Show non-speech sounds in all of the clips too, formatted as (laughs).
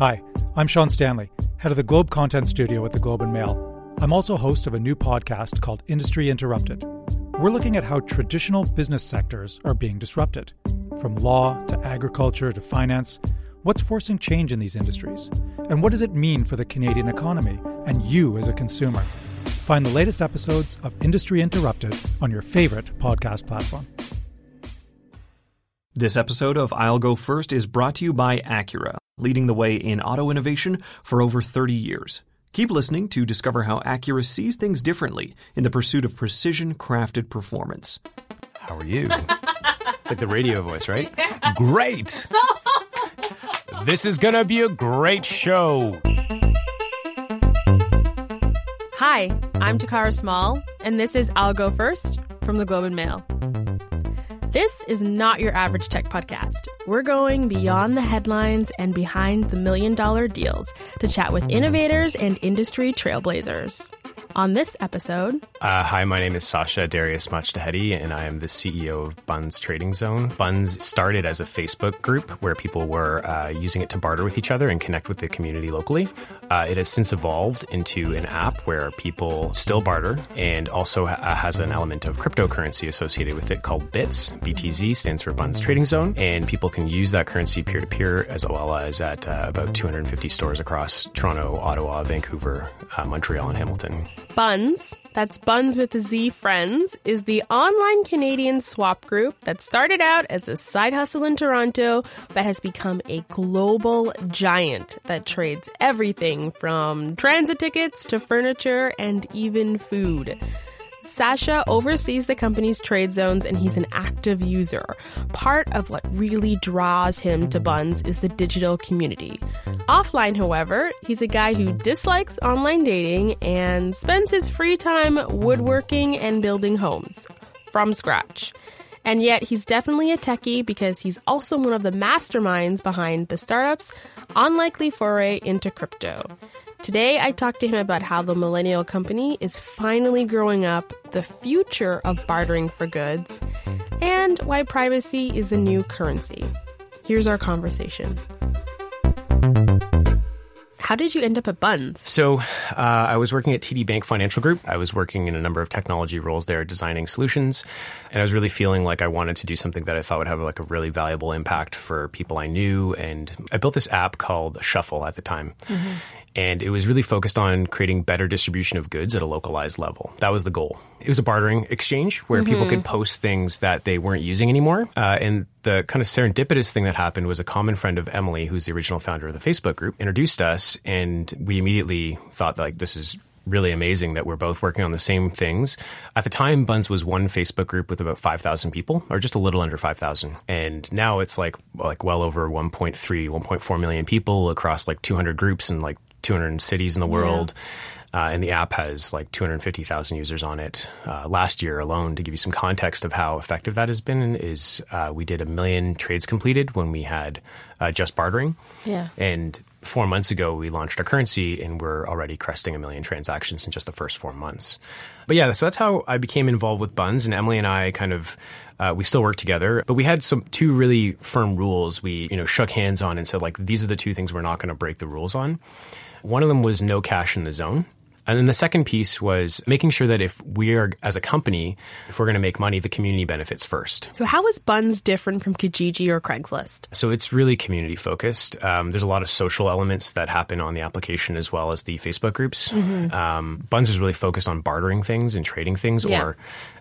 Hi, I'm Sean Stanley, head of the Globe Content Studio at the Globe and Mail. I'm also host of a new podcast called Industry Interrupted. We're looking at how traditional business sectors are being disrupted. From law to agriculture to finance, what's forcing change in these industries? And what does it mean for the Canadian economy and you as a consumer? Find the latest episodes of Industry Interrupted on your favorite podcast platform. This episode of I'll Go First is brought to you by Acura, leading the way in auto innovation for over 30 years. Keep listening to discover how Acura sees things differently in the pursuit of precision crafted performance. How are you? (laughs) like the radio voice, right? (laughs) Great! (laughs) this is gonna be a great show. Hi, I'm Takara Small, and this is I'll Go First from the Globe and Mail. This is not your average tech podcast. We're going beyond the headlines and behind the million dollar deals to chat with innovators and industry trailblazers. On this episode, Uh, hi, my name is Sascha Darius Mojtahedi, and I am the CEO of Bunz Trading Zone. Bunz started as a Facebook group where people were uh, using it to barter with each other and connect with the community locally. Uh, it has since evolved into an app where people still barter and also ha- has an element of cryptocurrency associated with it called BITS. BTZ stands for Bunz Trading Zone, and people can use that currency peer to peer as well as at uh, about 250 stores across Toronto, Ottawa, Vancouver, uh, Montreal, and Hamilton. Bunz, that's Bunz with a Z Friends, is the online Canadian swap group that started out as a side hustle in Toronto but has become a global giant that trades everything from transit tickets to furniture and even food. Sascha oversees the company's trade zones and he's an active user. Part of what really draws him to Bunz is the digital community. Offline, however, he's a guy who dislikes online dating and spends his free time woodworking and building homes from scratch. And yet, he's definitely a techie because he's also one of the masterminds behind the startup's unlikely foray into crypto. Today, I talked to him about how the millennial company is finally growing up, the future of bartering for goods, and why privacy is the new currency. Here's our conversation. How did you end up at Bunz? So, uh, I was working at TD Bank Financial Group. I was working in a number of technology roles there, designing solutions, and I was really feeling like I wanted to do something that I thought would have like a really valuable impact for people I knew. And I built this app called Shuffle at the time. And it was really focused on creating better distribution of goods at a localized level. That was the goal. It was a bartering exchange where people could post things that they weren't using anymore. Uh, and the kind of serendipitous thing that happened was a common friend of Emily, who's the original founder of the Facebook group, introduced us, and we immediately thought like this is really amazing that we're both working on the same things. At the time, Bunz was one Facebook group with about 5,000 people, or just a little under 5,000. And now it's like like well over 1.3, 1.4 million people across like 200 groups and like 200 cities in the world. Uh, and the app has like 250,000 users on it. Uh, last year alone, to give you some context of how effective that has been, is uh, we did a million trades completed when we had uh, just bartering. Yeah. And four months ago, we launched our currency, and we're already cresting a million transactions in just the first four months. But yeah, so that's how I became involved with Bunz, and Emily and I kind of. Uh, we still work together, but we had some two really firm rules we, you know, shook hands on and said like these are the two things we're not going to break the rules on. One of them was no cash in the zone. And then the second piece was making sure that if we are, as a company, if we're going to make money, the community benefits first. So, how is Bunz different from Kijiji or Craigslist? So it's really community focused. Um, there's a lot of social elements that happen on the application as well as the Facebook groups. Um, Bunz is really focused on bartering things and trading things, Yeah. or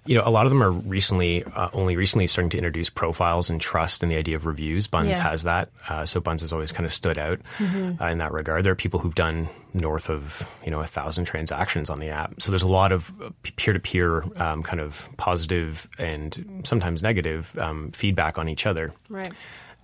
you know, a lot of them are recently uh, only recently starting to introduce profiles and trust and the idea of reviews. Bunz Yeah. has that, uh, so Bunz has always kind of stood out uh, in that regard. There are people who've done north of you know a thousand transactions on the app, so there's a lot of peer to peer kind of positive and sometimes negative um, feedback on each other. Right.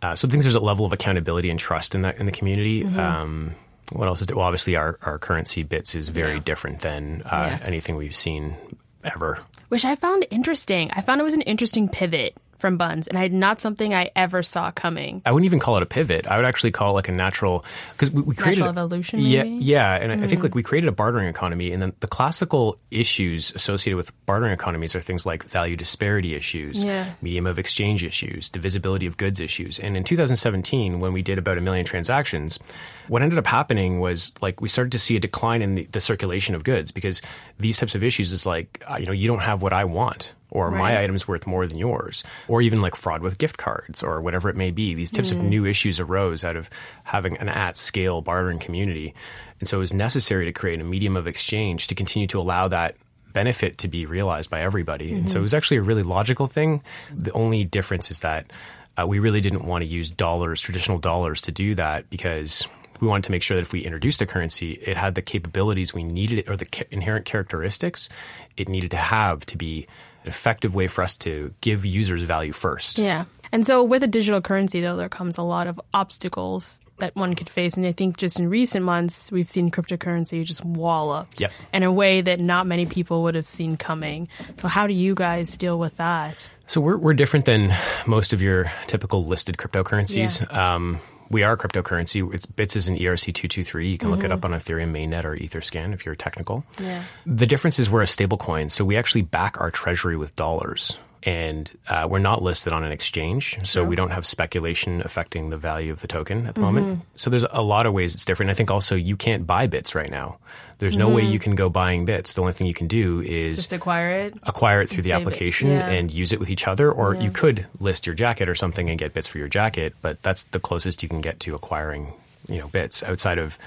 Uh, so I think there's a level of accountability and trust in that in the community. Um, what else is it? Well, obviously our, our currency bits is very different than uh, Yeah. anything we've seen ever. Which I found interesting. I found it was an interesting pivot from Bunz, and I had not something I ever saw coming. I wouldn't even call it a pivot. I would actually call it like a natural because we, we created Natural evolution, Yeah, maybe? yeah, and I think like we created a bartering economy, and then the classical issues associated with bartering economies are things like value disparity issues, Yeah. medium of exchange issues, divisibility of goods issues. And in 2017, when we did about a million transactions, what ended up happening was like we started to see a decline in the, the circulation of goods because these types of issues is like uh, you know you don't have what I want or my item's worth more than yours, or even like fraud with gift cards or whatever it may be. These types of new issues arose out of having an at scale bartering community. And so it was necessary to create a medium of exchange to continue to allow that benefit to be realized by everybody. And so it was actually a really logical thing. The only difference is that uh, we really didn't want to use dollars, traditional dollars, to do that because we wanted to make sure that if we introduced a currency, it had the capabilities we needed or the ca- inherent characteristics it needed to have to be effective way for us to give users value first. Yeah. And so with a digital currency, though, there comes a lot of obstacles that one could face. And I think just in recent months, we've seen cryptocurrency just walloped Yep. in a way that not many people would have seen coming. So how do you guys deal with that? So we're, we're different than most of your typical listed cryptocurrencies. Um, we are a cryptocurrency. It's Bits is an E ERC223. You can look it mm-hmm. up on Ethereum mainnet or Etherscan if you're technical. Yeah. The difference is we're a stable coin, so we actually back our treasury with dollars. And uh, we're not listed on an exchange, so we don't have speculation affecting the value of the token at the moment. So there's a lot of ways it's different. I think also you can't buy bits right now. There's no way you can go buying bits. The only thing you can do is Just acquire it? acquire it through the application Yeah. and use it with each other, or you could list your jacket or something and get bits for your jacket. But that's the closest you can get to acquiring, you know, bits outside of.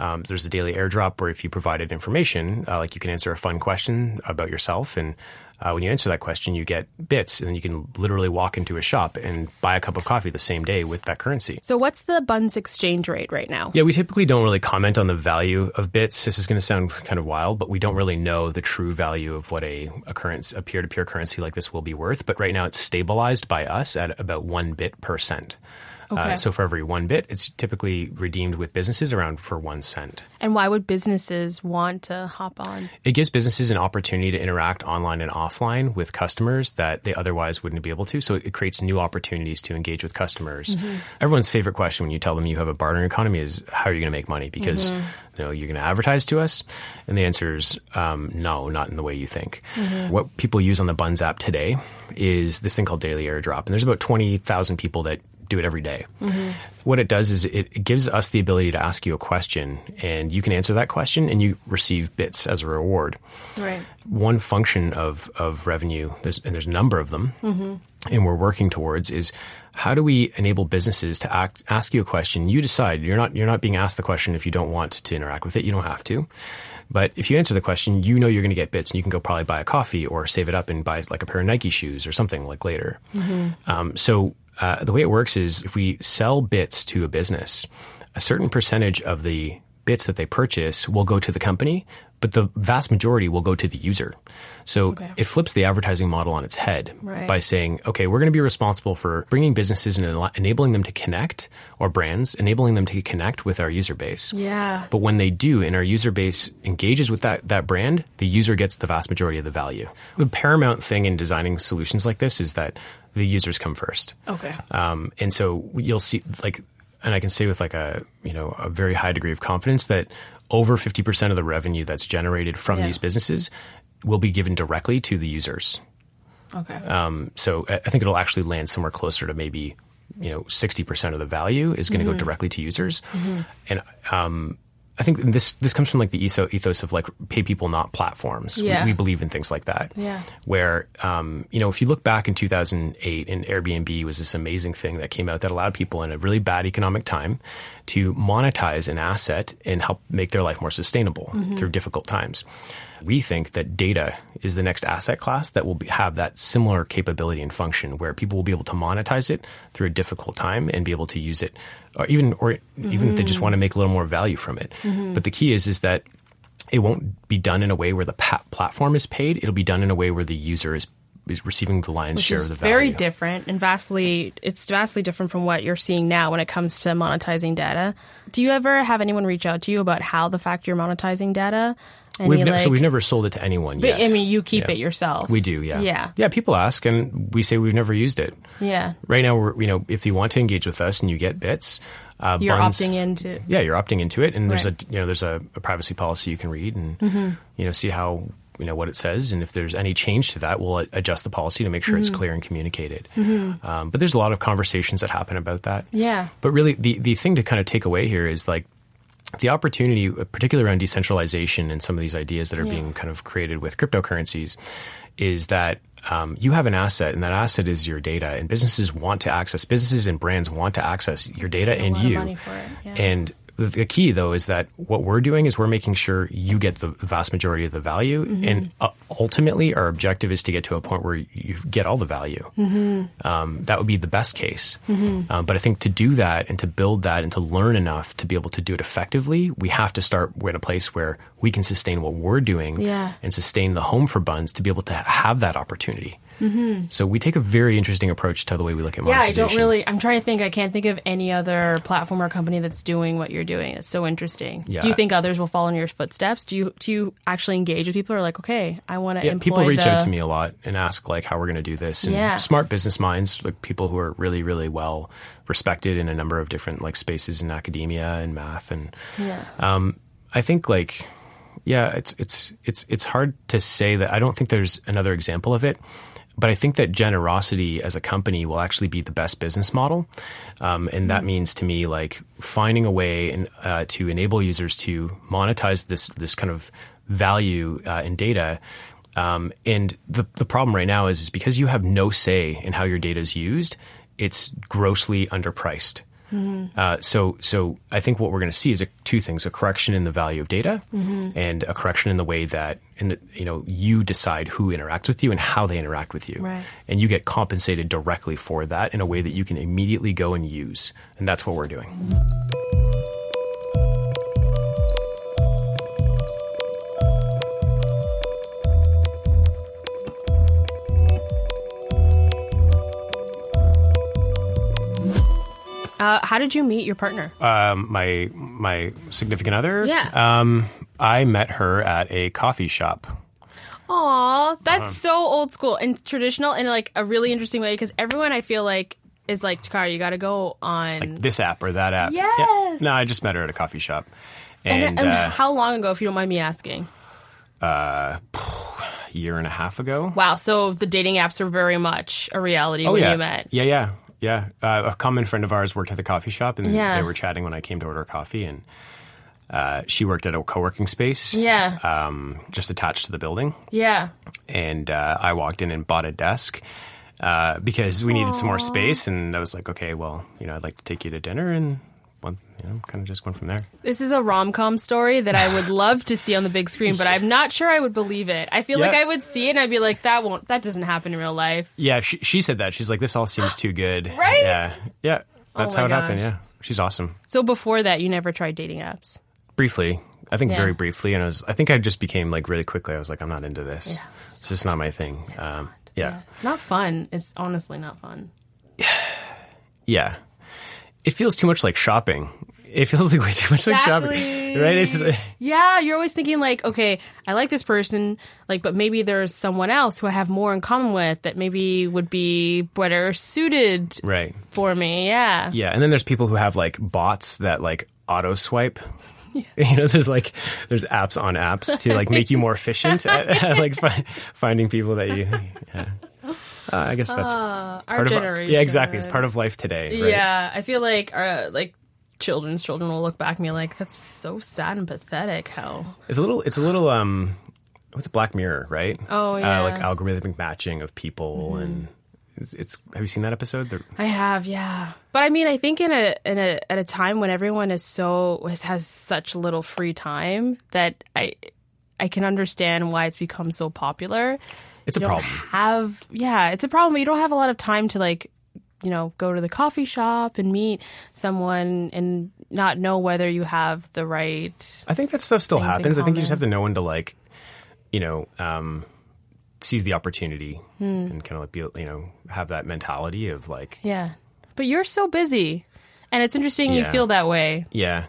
Um, there's the daily airdrop where if you provided information, uh, like you can answer a fun question about yourself, and uh, when you answer that question, you get bits, and you can literally walk into a shop and buy a cup of coffee the same day with that currency. So what's the Bunz exchange rate right now? Yeah, we typically don't really comment on the value of bits. This is going to sound kind of wild, but we don't really know the true value of what a, a currency, a peer-to-peer currency like this will be worth. But right now, it's stabilized by us at about one bit per cent. Okay. Uh, so for every one bit, it's typically redeemed with businesses around for one cent. And why would businesses want to hop on? It gives businesses an opportunity to interact online and offline with customers that they otherwise wouldn't be able to. So it creates new opportunities to engage with customers. Everyone's favorite question when you tell them you have a bartering economy is how are you going to make money? Because you know you're going to advertise to us, and the answer is um, no, not in the way you think. What people use on the Bunz app today is this thing called Daily Airdrop, and there's about twenty thousand people that do it every day. Mm-hmm. What it does is it, it gives us the ability to ask you a question, and you can answer that question, and you receive bits as a reward Right. one function of, of revenue, there's, and there's a number of them, mm-hmm. and we're working towards is how do we enable businesses to act, ask you a question? You decide. You're not you're not being asked the question if you don't want to interact with it. You don't have to. But if you answer the question, you know you're going to get bits, and you can go probably buy a coffee or save it up and buy like a pair of Nike shoes or something like later. Mm-hmm. Um, so uh, the way it works is if we sell bits to a business, a certain percentage of the bits that they purchase will go to the company, but the vast majority will go to the user. So Okay. it flips the advertising model on its head Right. by saying, okay, we're going to be responsible for bringing businesses and enabling them to connect, or brands, enabling them to connect with our user base. Yeah. But when they do, and our user base engages with that, that brand, the user gets the vast majority of the value. The paramount thing in designing solutions like this is that the users come first. Okay. Um, and so you'll see, like, and I can say with like a you know a very high degree of confidence that over fifty percent of the revenue that's generated from Yeah. these businesses will be given directly to the users. Okay. Um, so I think it'll actually land somewhere closer to maybe you know sixty percent of the value is going to Mm-hmm. go directly to users, and um, I think this this comes from like the ethos, ethos of like pay people not platforms. We- Yeah. We, believe in things like that. Yeah. Where um, you know if you look back in 2008, and Airbnb was this amazing thing that came out that allowed people in a really bad economic time to monetize an asset and help make their life more sustainable through difficult times. We think that data is the next asset class that will be, have that similar capability and function where people will be able to monetize it through a difficult time and be able to use it or even or even if they just want to make a little more value from it. Mm-hmm. But the key is is that it won't be done in a way where the pa- platform is paid. It'll be done in a way where the user is is receiving the lion's Which share is of the value. very different and vastly it's vastly different from what you're seeing now when it comes to monetizing data. Do you ever have anyone reach out to you about how the fact you're monetizing data Any, We've ne- like- so we've never sold it to anyone But yet. I mean, you keep Yeah. it yourself. we do, yeah, Yeah. yeah. People ask, and we say we've never used it. Yeah. Right now, we're you know, if you want to engage with us and you get bits, uh, You're Buns- opting into. Yeah, you're opting into it, and there's Right. Mm-hmm. a you know there's a, a privacy policy you can read and you know see how you know what it says, and if there's any change to that, we'll adjust the policy to make sure Mm-hmm. it's clear and communicated. Um, but there's a lot of conversations that happen about that. Yeah. But really, the the thing to kind of take away here is like the opportunity, particularly around decentralization and some of these ideas that are Yeah. being kind of created with cryptocurrencies, is that um, you have an asset, and that asset is your data. And businesses want to access, businesses and brands want to access your data and you. money for it, yeah. And the, key, though, is that what we're doing is we're making sure you get the vast majority of the value, Mm-hmm. and uh, ultimately, our objective is to get to a point where you get all the value. Mm-hmm. Um, that would be the best case. Um, but I think to do that and to build that and to learn enough to be able to do it effectively, we have to start. In a place where we can sustain what we're doing Yeah. and sustain the home for Bunz to be able to have that opportunity. So we take a very interesting approach to the way we look at Mm-hmm. Yeah, I don't really. I'm trying to think. I can't think of any other platform or company that's doing what you're doing. It's so interesting. Yeah. Do you think others will follow in your footsteps? Do you do you actually engage with people? Who are like, okay, I want to. Yeah, people reach the, out to me a lot and ask like how we're going to do this. And Yeah. smart business minds, like people who are really, really well respected in a number of different like spaces in academia and math, and Yeah. um, I think like yeah, it's it's it's it's hard to say that I don't think there's another example of it. But I think that generosity as a company will actually be the best business model, um, and that means to me like finding a way in, uh, to enable users to monetize this this kind of value uh, in data. Um, and the the problem right now is is because you have no say in how your data is used, it's grossly underpriced. Uh, so, so I think what we're going to see is a, two things: a correction in the value of data, and a correction in the way that, in the, you know, you decide who interacts with you and how they interact with you, Right. and you get compensated directly for that in a way that you can immediately go and use, and that's what we're doing. Uh, how did you meet your partner? Um, my my significant other, Yeah. um, I met her at a coffee shop. Aw, that's Uh-huh. so old school and traditional in like a really interesting way because everyone I feel like is like, Takara, you got to go on. This app or that app? Yeah. Yes. No, I just met her at a coffee shop, and and, and uh, how long ago, if you don't mind me asking? a year and a half ago. Wow, so the dating apps are very much a reality Oh when yeah, you met. yeah, yeah, yeah. Uh, a common friend of ours worked at the coffee shop, and Yeah. they were chatting when I came to order coffee, and uh, she worked at a co-working space, Yeah, um, just attached to the building, yeah. and uh, I walked in and bought a desk. Uh, because we needed some more space, and I was like, okay, well, you know, I'd like to take you to dinner, and one, you know, kind of just went from there. This is a rom com story that I would love to see on the big screen, but I'm not sure I would believe it. I feel like I would see it and I'd be like, that won't, that doesn't happen in real life. Yeah, she, she said that. She's like, this all seems too good. (gasps) Right? Yeah, yeah. That's Oh how it happened. Yeah, she's awesome. So before that, you never tried dating apps. briefly. I think Yeah. very briefly, and I was. I think I just became like really quickly. I was like, I'm not into this. It's just not my thing. Um, yeah, It's not fun. It's honestly not fun. (sighs) yeah. It feels too much like shopping. It feels like way too much like shopping, right? It's Yeah, you're always thinking like, okay, I like this person, like, but maybe there's someone else who I have more in common with that maybe would be better suited right. for me. Yeah. Yeah, and then there's people who have like bots that like auto swipe. (laughs) Yeah. You know, there's like there's apps on apps to like make you more efficient (laughs) at, at, like fi- finding people that you. Yeah. Uh, I guess that's Our part of our- generation. yeah, exactly. It's part of life today. Right? Yeah, I feel like uh, like children's children will look back at me like that's so sad and pathetic. How It's a little. It's a little. Um, what's a Black Mirror, right? Oh, yeah. Mm-hmm. Uh, like algorithmic matching of people, and it's, it's. Have you seen that episode? The- I have, yeah. But I mean, I think in a in a at a time when everyone is so has, has such little free time that I I can understand why it's become so popular. It's a problem. Have yeah, it's a problem. You don't have a lot of time to like you know go to the coffee shop and meet someone and not know whether you have the right I think that stuff still happens. I think you just have to know when to like, you know, um, seize the opportunity Hmm. and kind of like be, you know, have that mentality of like, Yeah. But you're so busy. And it's interesting you feel that way. yeah,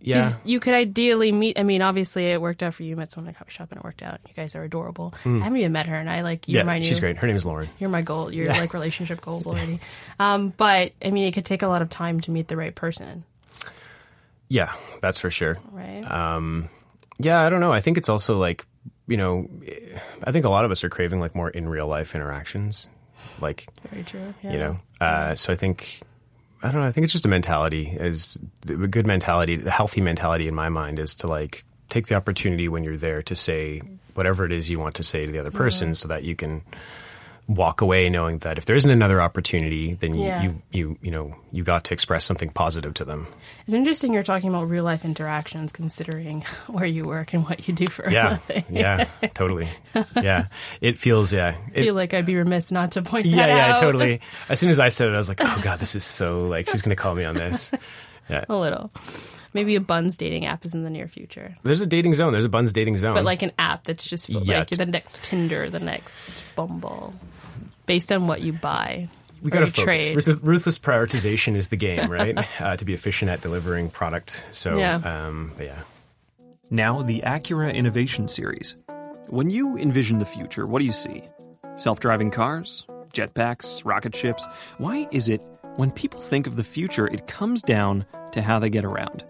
yeah. You could ideally meet. I mean, obviously, it worked out for you. You met someone at a coffee shop and it worked out. You guys are adorable. I haven't even met her, and I like you're Hmm. yeah, my new. she's great. Her name is Lauren. You're my goal. You're like relationship goals (laughs) already. Um, but I mean, it could take a lot of time to meet the right person, Yeah, that's for sure. right? Um, yeah, I don't know. I think it's also like, you know, I think a lot of us are craving like more in real life interactions. Like, Very true. Yeah. you know, uh, so I think, I don't know, I think it's just a mentality is a good mentality, the healthy mentality in my mind is to like take the opportunity when you're there to say whatever it is you want to say to the other mm-hmm. person so that you can walk away knowing that if there isn't another opportunity, then you, Yeah. you, you, you know, you got to express something positive to them. It's interesting you're talking about real life interactions, considering (laughs) where you work and what you do for a Yeah. living. yeah. Totally. Yeah. It feels, yeah. (laughs) I feel like I'd be remiss not to point yeah. Yeah. out. Totally. (laughs) As soon as I said it, I was like, oh God, this is so like, she's going to call me on this. Yeah. A little. Maybe a Bunz dating app is in the near future, There's a dating zone. There's a Bunz dating zone. but like an app that's just Yeah. like the next Tinder, the next Bumble, based on what you buy. we got to focus. trade. Ruthless, ruthless prioritization is the game, (laughs) right? uh, to be efficient at delivering product. So, Yeah. um, but yeah. Now, the Acura Innovation Series. When you envision the future, what do you see? Self driving cars? Jetpacks? Rocket ships? Why is it when people think of the future, it comes down to how they get around?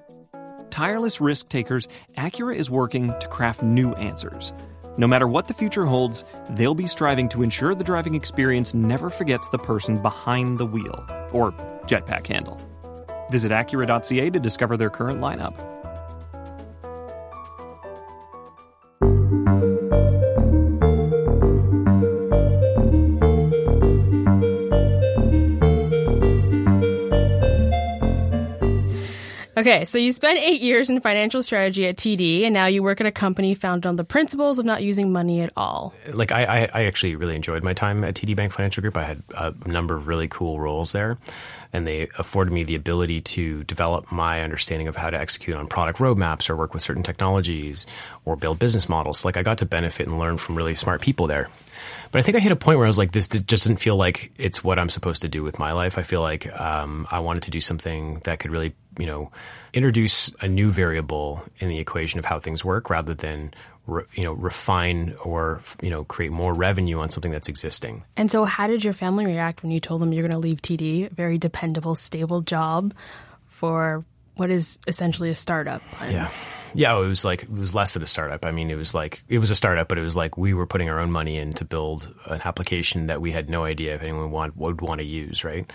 Tireless risk takers, Acura is working to craft new answers. No matter what the future holds, they'll be striving to ensure the driving experience never forgets the person behind the wheel or jetpack handle. Visit Acura.ca to discover their current lineup. Okay, so you spent eight years in financial strategy at TD, and now you work at a company founded on the principles of not using money at all. like I, I, I actually really enjoyed my time at TD Bank Financial Group. I had a number of really cool roles there, and they afforded me the ability to develop my understanding of how to execute on product roadmaps or work with certain technologies or build business models. Like I got to benefit and learn from really smart people there. But I think I hit a point where I was like, this just doesn't feel like it's what I'm supposed to do with my life. I feel like um, I wanted to do something that could really, you know, introduce a new variable in the equation of how things work rather than, re- you know, refine or, you know, create more revenue on something that's existing. And so, how did your family react when you told them you're going to leave TD, a very dependable, stable job, for what is essentially a startup? Yeah. Yeah, it was like it was less than a startup. I mean, it was like it was a startup, but it was like we were putting our own money in to build an application that we had no idea if anyone want, would want to use, right?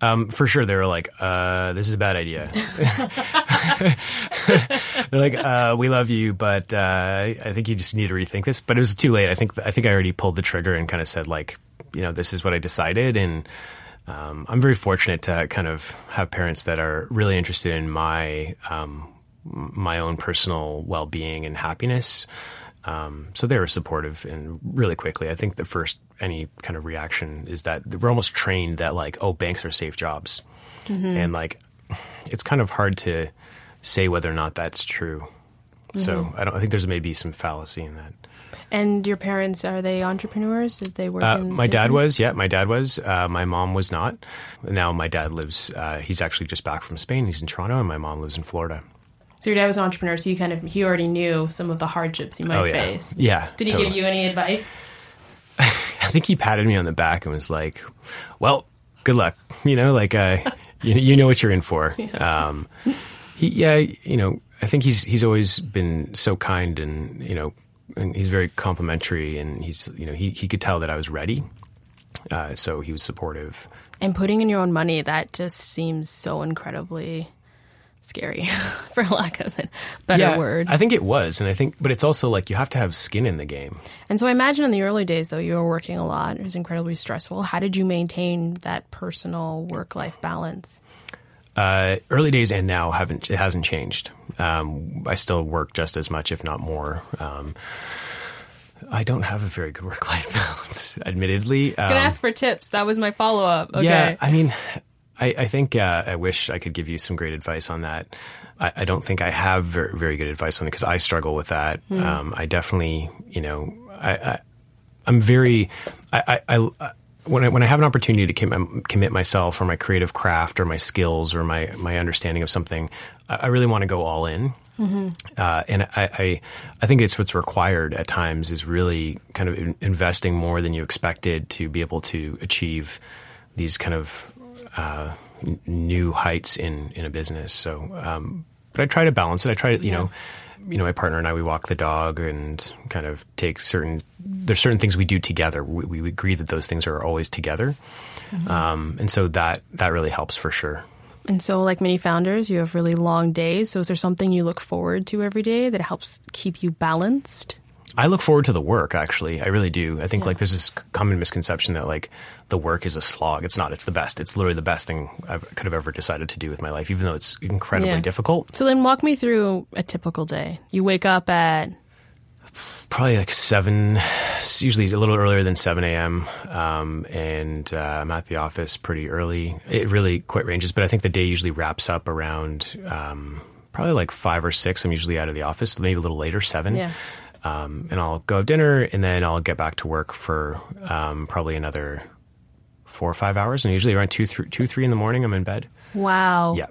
Um, for sure, they were like, uh, "This is a bad idea." (laughs) They're like, uh, "We love you, but uh, I think you just need to rethink this." But it was too late. I think I think I already pulled the trigger and kind of said, like, you know, this is what I decided, and um, I'm very fortunate to kind of have parents that are really interested in my um, my own personal well being and happiness. Um, so they were supportive and really quickly. I think the first any kind of reaction is that we're almost trained that like, oh, banks are safe jobs, and like it's kind of hard to say whether or not that's true. So I don't. I think there's maybe some fallacy in that. And your parents are they entrepreneurs? Did they work? Uh, in my dad was, yeah, my dad was. Uh, my mom was not. Now my dad lives. Uh, he's actually just back from Spain. He's in Toronto, and my mom lives in Florida. So your dad was an entrepreneur, so you kind of he already knew some of the hardships you might Oh, yeah. face. Yeah, Did he totally. give you any advice? (laughs) I think he patted me on the back and was like, "Well, good luck." You know, like uh, (laughs) you, you know what you're in for. (laughs) Um, he, yeah, you know, I think he's he's always been so kind and you know, and he's very complimentary and he's you know he he could tell that I was ready, uh, so he was supportive. And putting in your own money, that just seems so incredibly scary, (laughs) for lack of a better yeah, word. I think it was, and I think, but it's also like you have to have skin in the game. and so I imagine in the early days, though, you were working a lot. It was incredibly stressful. How did you maintain that personal work life balance? Uh, early days and now haven't it hasn't changed. Um, I still work just as much, if not more. Um, I don't have a very good (laughs) work life balance, admittedly. I was going to ask for tips. That was my follow up. Okay. Yeah, I mean, I, I think uh, I wish I could give you some great advice on that. I, I don't think I have very, very good advice on it because I struggle with that. Hmm. Um, I definitely, you know, I, I I'm very, I, I, I when I, when I have an opportunity to commit, commit myself or my creative craft or my skills or my, my understanding of something, I, I really want to go all in. Mm-hmm. Uh, and I, I, I, think it's what's required at times is really kind of in, investing more than you expected to be able to achieve these kind of uh, new heights in, in a business. So, um, but I try to balance it. I try to, you yeah. know, you know, my partner and I, we walk the dog and kind of take certain, there's certain things we do together. We, we agree that those things are always together. Mm-hmm. Um, and so that, that really helps for sure. And so, like many founders, you have really long days. So, is there something you look forward to every day that helps keep you balanced? I look forward to the work. Actually, I really do. I think yeah. like there's this common misconception that like the work is a slog. It's not. It's the best. It's literally the best thing I could have ever decided to do with my life, even though it's incredibly yeah. difficult. So then, walk me through a typical day. You wake up at probably like seven, usually a little earlier than seven a.m. Um, and uh, I'm at the office pretty early. It really quite ranges, but I think the day usually wraps up around. Um, probably like five or six. I'm usually out of the office, maybe a little later, seven. Yeah. Um, and I'll go have dinner, and then I'll get back to work for um, probably another four or five hours. And usually around two, th- two, three in the morning, I'm in bed. Wow. Yeah,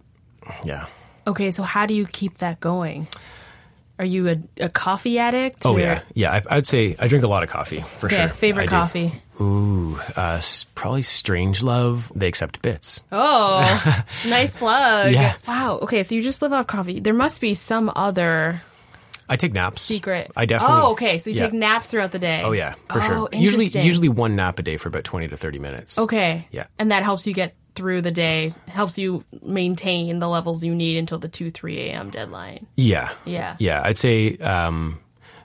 yeah. Okay, so how do you keep that going? Are you a, a coffee addict? Oh or? yeah, yeah. I, would say I drink a lot of coffee for okay, sure. Favorite I coffee? Do. Ooh, uh, probably Strangelove. They accept bits. Oh, (laughs) nice plug. Yeah. Wow. Okay, so you just live off coffee. There must be some other I take naps. Secret. I definitely. Oh, okay. So you yeah. take naps throughout the day. Oh yeah, for oh, sure. Usually, usually one nap a day for about twenty to thirty minutes. Okay. Yeah. And that helps you get through the day, helps you maintain the levels you need until the two three a.m. deadline. Yeah. Yeah. Yeah. I'd say um,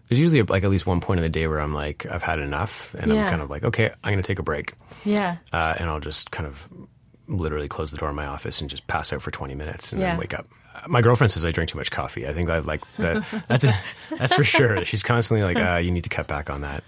there's usually like at least one point in the day where I'm like I've had enough, and yeah. I'm kind of like okay, I'm going to take a break. Yeah. Uh, and I'll just kind of literally close the door in my office and just pass out for 20 minutes and yeah. then wake up my girlfriend says I drink too much coffee. I think like that, that's a, that's for sure. (laughs) She's constantly like, uh, you need to cut back on that.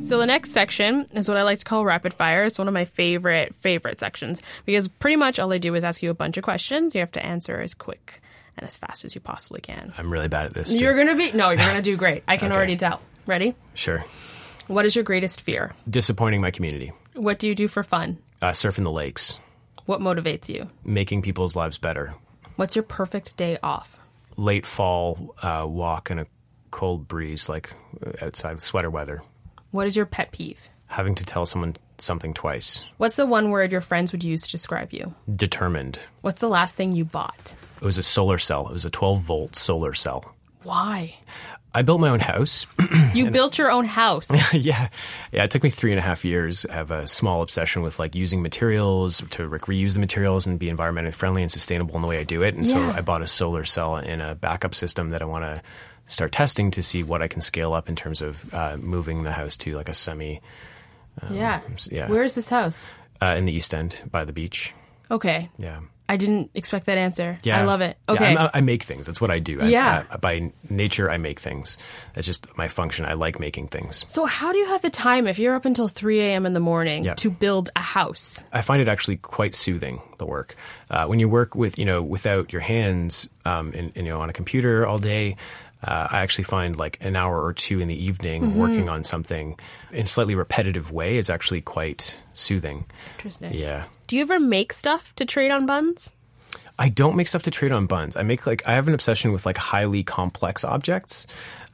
So the next section is what I like to call rapid fire. It's one of my favorite favorite sections because pretty much all I do is ask you a bunch of questions. You have to answer as quick and as fast as you possibly can. I'm really bad at this. Too. You're going to be, no, you're going to do great. I can okay. already tell. Ready? Sure. What is your greatest fear? Disappointing my community. What do you do for fun? Uh, surfing the lakes. What motivates you? Making people's lives better. What's your perfect day off? Late fall uh, walk in a cold breeze, like uh, outside sweater weather. What is your pet peeve? Having to tell someone something twice. What's the one word your friends would use to describe you? Determined. What's the last thing you bought? It was a solar cell. It was a 12 volt solar cell. Why? I built my own house. (clears throat) you built your own house? (laughs) yeah. Yeah. It took me three and a half years. I have a small obsession with like using materials to re- reuse the materials and be environmentally friendly and sustainable in the way I do it. And yeah. so I bought a solar cell in a backup system that I want to start testing to see what I can scale up in terms of uh, moving the house to like a semi. Um, yeah. Yeah. Where is this house? Uh, in the East End by the beach. Okay. Yeah. I didn't expect that answer. Yeah. I love it. Okay. Yeah, I make things. That's what I do. Yeah. I, I, by nature, I make things. That's just my function. I like making things. So, how do you have the time if you're up until 3 a.m. in the morning yeah. to build a house? I find it actually quite soothing, the work. Uh, when you work with, you know, without your hands um, and, and, you know, on a computer all day, uh, I actually find like an hour or two in the evening mm-hmm. working on something in a slightly repetitive way is actually quite soothing. Interesting. Yeah. Do you ever make stuff to trade on Bunz? I don't make stuff to trade on Bunz. I make like I have an obsession with like highly complex objects.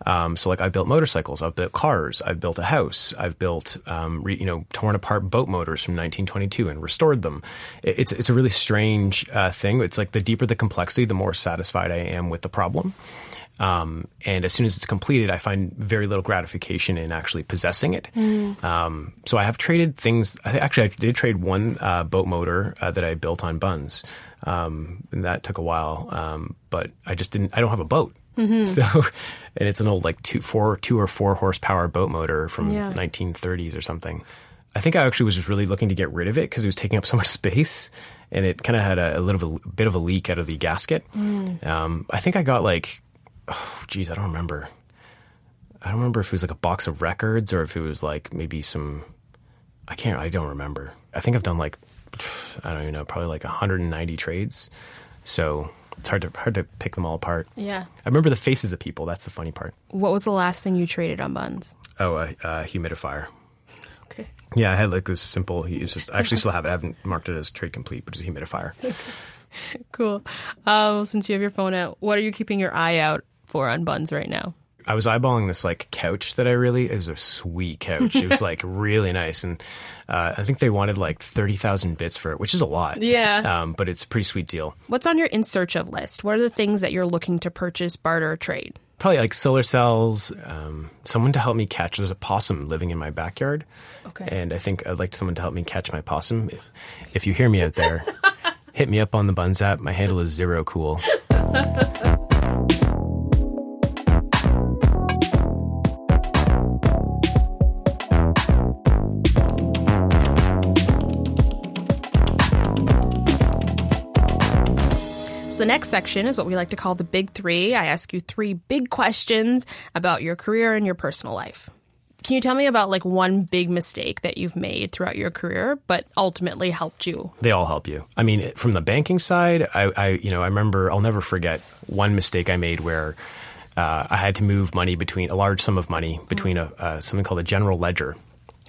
Um, so like I built motorcycles, I've built cars, I've built a house, I've built um, re, you know torn apart boat motors from 1922 and restored them. It, it's it's a really strange uh, thing. It's like the deeper the complexity, the more satisfied I am with the problem. Um, and as soon as it's completed, I find very little gratification in actually possessing it. Mm. Um, so I have traded things. Actually, I did trade one uh, boat motor uh, that I built on Bunz, um, and that took a while. Um, but I just didn't. I don't have a boat. Mm-hmm. (laughs) So, and it's an old like two, four, two or four horsepower boat motor from yeah. 1930s or something. I think I actually was just really looking to get rid of it because it was taking up so much space, and it kind of had a, a little a bit of a leak out of the gasket. Mm. Um, I think I got like oh, geez, I don't remember. I don't remember if it was like a box of records or if it was like maybe some I can't. I don't remember. I think I've done like I don't even know, probably like 190 trades. So it's hard to hard to pick them all apart. Yeah. I remember the faces of people. That's the funny part. What was the last thing you traded on Bunz? Oh, a, a humidifier. Okay. Yeah, I had like this simple. It's just I actually still have it. I haven't marked it as trade complete, but it's a humidifier. (laughs) Cool. Uh, since you have your phone out, what are you keeping your eye out for on Bunz right now? I was eyeballing this like couch that I really. It was a sweet couch. it was like (laughs) really nice, and uh, I think they wanted like thirty thousand bits for it, which is a lot. Yeah. Um, but it's a pretty sweet deal. What's on your in search of list? What are the things that you're looking to purchase, barter, or trade? Probably like solar cells. Um, someone to help me catch. There's a possum living in my backyard. Okay. And I think I'd like someone to help me catch my possum. If, if you hear me out there, (laughs) hit me up on the Bunz app. My handle is zero cool. (laughs) next section is what we like to call the big three. I ask you three big questions about your career and your personal life. Can you tell me about like one big mistake that you've made throughout your career, but ultimately helped you? They all help you. I mean, from the banking side, I, I you know, I remember I'll never forget one mistake I made where uh, I had to move money between a large sum of money between a uh, something called a general ledger.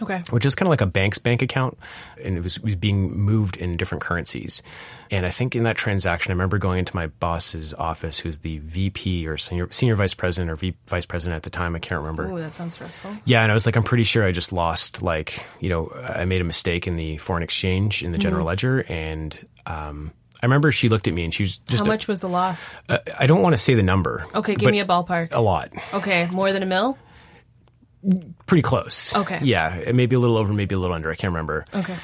Okay. which is kind of like a bank's bank account, and it was, it was being moved in different currencies. And I think in that transaction, I remember going into my boss's office, who's the VP or senior senior vice president or v, vice president at the time. I can't remember. Oh, that sounds stressful. Yeah, and I was like, I'm pretty sure I just lost, like, you know, I made a mistake in the foreign exchange in the general ledger, and um, I remember she looked at me and she was just. How much was the loss? Uh, I don't want to say the number. Okay, give me a ballpark. A lot. Okay, more than a mil? Pretty close. Okay. Yeah, maybe a little over, maybe a little under. I can't remember. Okay.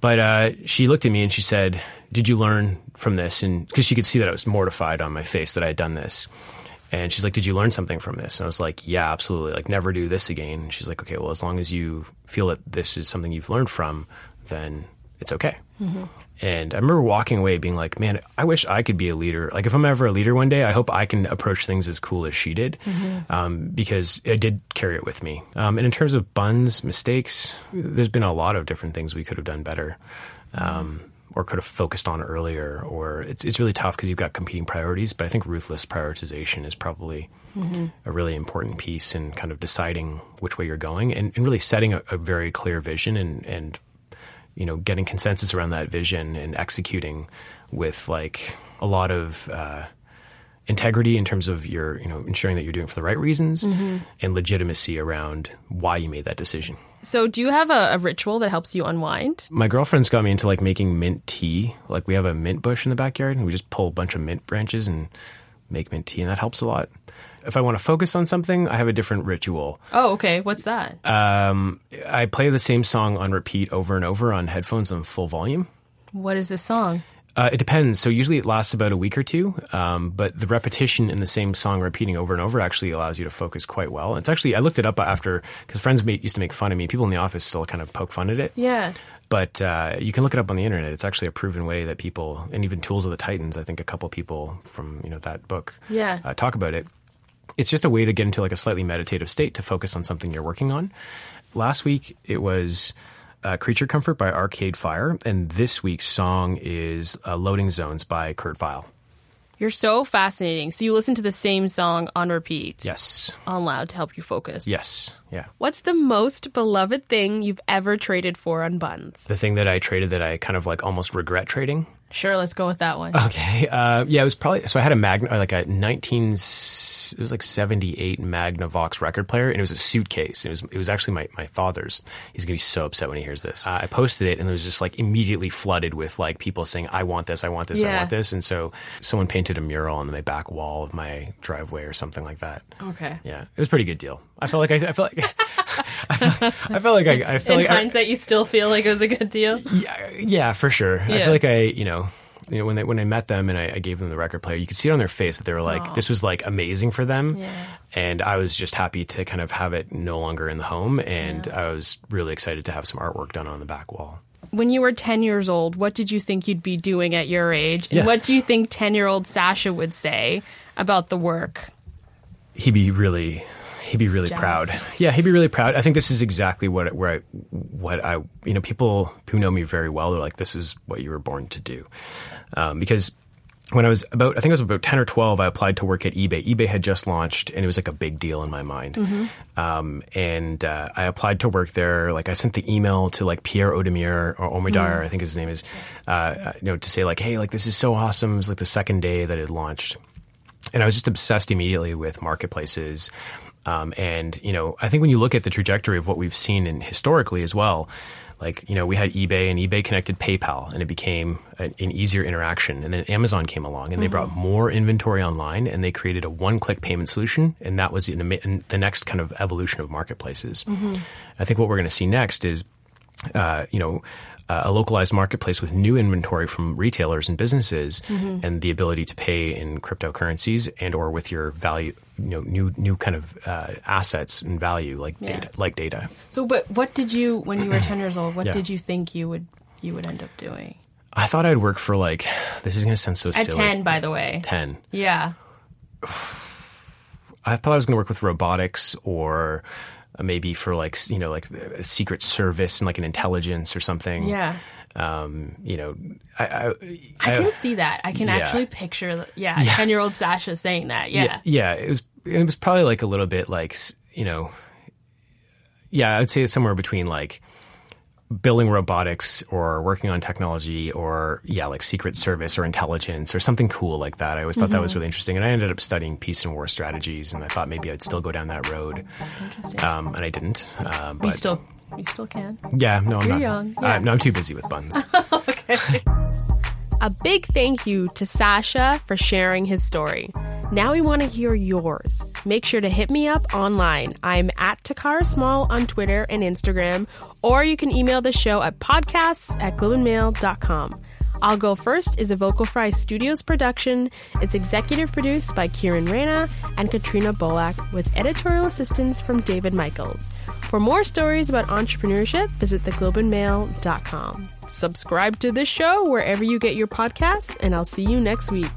But uh, she looked at me and she said, "Did you learn from this?" And because she could see that I was mortified on my face that I had done this, and she's like, "Did you learn something from this?" And I was like, "Yeah, absolutely. Like, never do this again." And she's like, "Okay, well, as long as you feel that this is something you've learned from, then it's okay." And I remember walking away being like, "Man, I wish I could be a leader. Like, if I'm ever a leader one day, I hope I can approach things as cool as she did, um, because I did carry it with me." Um, and in terms of Bunz mistakes, there's been a lot of different things we could have done better um, or could have focused on earlier. Or it's it's really tough because you've got competing priorities. But I think ruthless prioritization is probably a really important piece in kind of deciding which way you're going and, and really setting a, a very clear vision and and you know getting consensus around that vision and executing with like a lot of. Uh, integrity in terms of your, you know, ensuring that you're doing it for the right reasons and legitimacy around why you made that decision. So, do you have a, a ritual that helps you unwind? My girlfriend's got me into like making mint tea. Like we have a mint bush in the backyard and we just pull a bunch of mint branches and make mint tea and that helps a lot. If I want to focus on something, I have a different ritual. Oh, okay. What's that? Um, I play the same song on repeat over and over on headphones on full volume. what is this song? Uh, it depends. So usually it lasts about a week or two, um, but the repetition in the same song repeating over and over actually allows you to focus quite well. It's actually I looked it up after because friends made, used to make fun of me. People in the office still kind of poke fun at it. Yeah. But uh, you can look it up on the internet. It's actually a proven way that people, and even Tools of the Titans, I think a couple people from you know that book, Yeah. uh, talk about it. It's just a way to get into like a slightly meditative state to focus on something you're working on. Last week it was uh, "Creature Comfort" by Arcade Fire, and this week's song is uh, "Loading Zones" by Kurt Vile. You're so fascinating. So, you listen to the same song on repeat Yes, on loud to help you focus. yes, yeah. What's the most beloved thing you've ever traded for on Bunz? The thing that I traded that I kind of like almost regret trading. Sure, let's go with that one. Okay. Uh, yeah, it was probably so. I had a Magna, like a nineteen, it was like seventy eight Magnavox record player, and it was a suitcase. It was it was actually my, my father's. He's gonna be so upset when he hears this. Uh, I posted it, and it was just like immediately flooded with like people saying, "I want this, I want this, I want this," and so someone painted a mural on my back wall of my driveway or something like that. Okay. Yeah, it was a pretty good deal. I felt like I, I felt like (laughs) (laughs) I felt like I, I felt In like I, hindsight, you still feel like it was a good deal? yeah, yeah, for sure. I feel like I, you know, you know, when they, when I met them and I, I gave them the record player, you could see it on their face that they were like, this was like amazing for them. Yeah. And I was just happy to kind of have it no longer in the home. And I was really excited to have some artwork done on the back wall. When you were 10 years old, what did you think you'd be doing at your age? And Yeah. what do you think 10 year old Sascha would say about the work? He'd be really, He'd be really Jazzed. proud. Yeah, he'd be really proud. I think this is exactly what where I, what I you know people who know me very well they're like this is what you were born to do, um, because when I was about I think I was about ten or twelve I applied to work at eBay. eBay had just launched and it was like a big deal in my mind, um, and uh, I applied to work there. Like I sent the email to like Pierre Odemir or Omidyar I think his name is, uh, you know to say like hey like this is so awesome. It was like the second day that it launched and I was just obsessed immediately with marketplaces. Um, and you know, I think when you look at the trajectory of what we've seen in historically as well, like you know, we had eBay and eBay connected PayPal, and it became an, an easier interaction. And then Amazon came along, and they brought more inventory online, and they created a one-click payment solution, and that was the, the next kind of evolution of marketplaces. I think what we're going to see next is uh, you know, uh, a localized marketplace with new inventory from retailers and businesses, and the ability to pay in cryptocurrencies and or with your value, you know, new new kind of uh, assets and value like Yeah. data, like data. So, but what did you when you were ten years old? What Yeah. did you think you would you would end up doing I thought I'd work for like this is going to sound so at silly. ten? By the way, Ten. yeah. (sighs) I thought I was going to work with robotics or maybe for like you know like a secret service and like an intelligence or something. Yeah. Um, you know, I, I, I can see that. I can yeah. actually picture, yeah, ten year old Sascha saying that. Yeah. yeah, it was it was probably like a little bit like you know, yeah, I would say it's somewhere between like building robotics or working on technology or yeah, like secret service or intelligence or something cool like that. I always thought that Mm-hmm. was really interesting, and I ended up studying peace and war strategies, and I thought maybe I'd still go down that road, Interesting. um, and I didn't. Um, but you still, you still can. yeah, no, I'm You're not. young, Uh, yeah. no, I'm too busy with Bunz. (laughs) Okay a big thank you to Sascha for sharing his story. Now we want to hear yours. Make sure to hit me up online. I'm at Takara Small on Twitter and Instagram, or you can email the show at podcasts at globeandmail.com. I'll Go First is a Vocal Fry Studios production. It's executive produced by Kieran Rana and Katrina Bolak with editorial assistance from David Michaels. For more stories about entrepreneurship, visit theglobeandmail.com. Subscribe to this show wherever you get your podcasts, and I'll see you next week.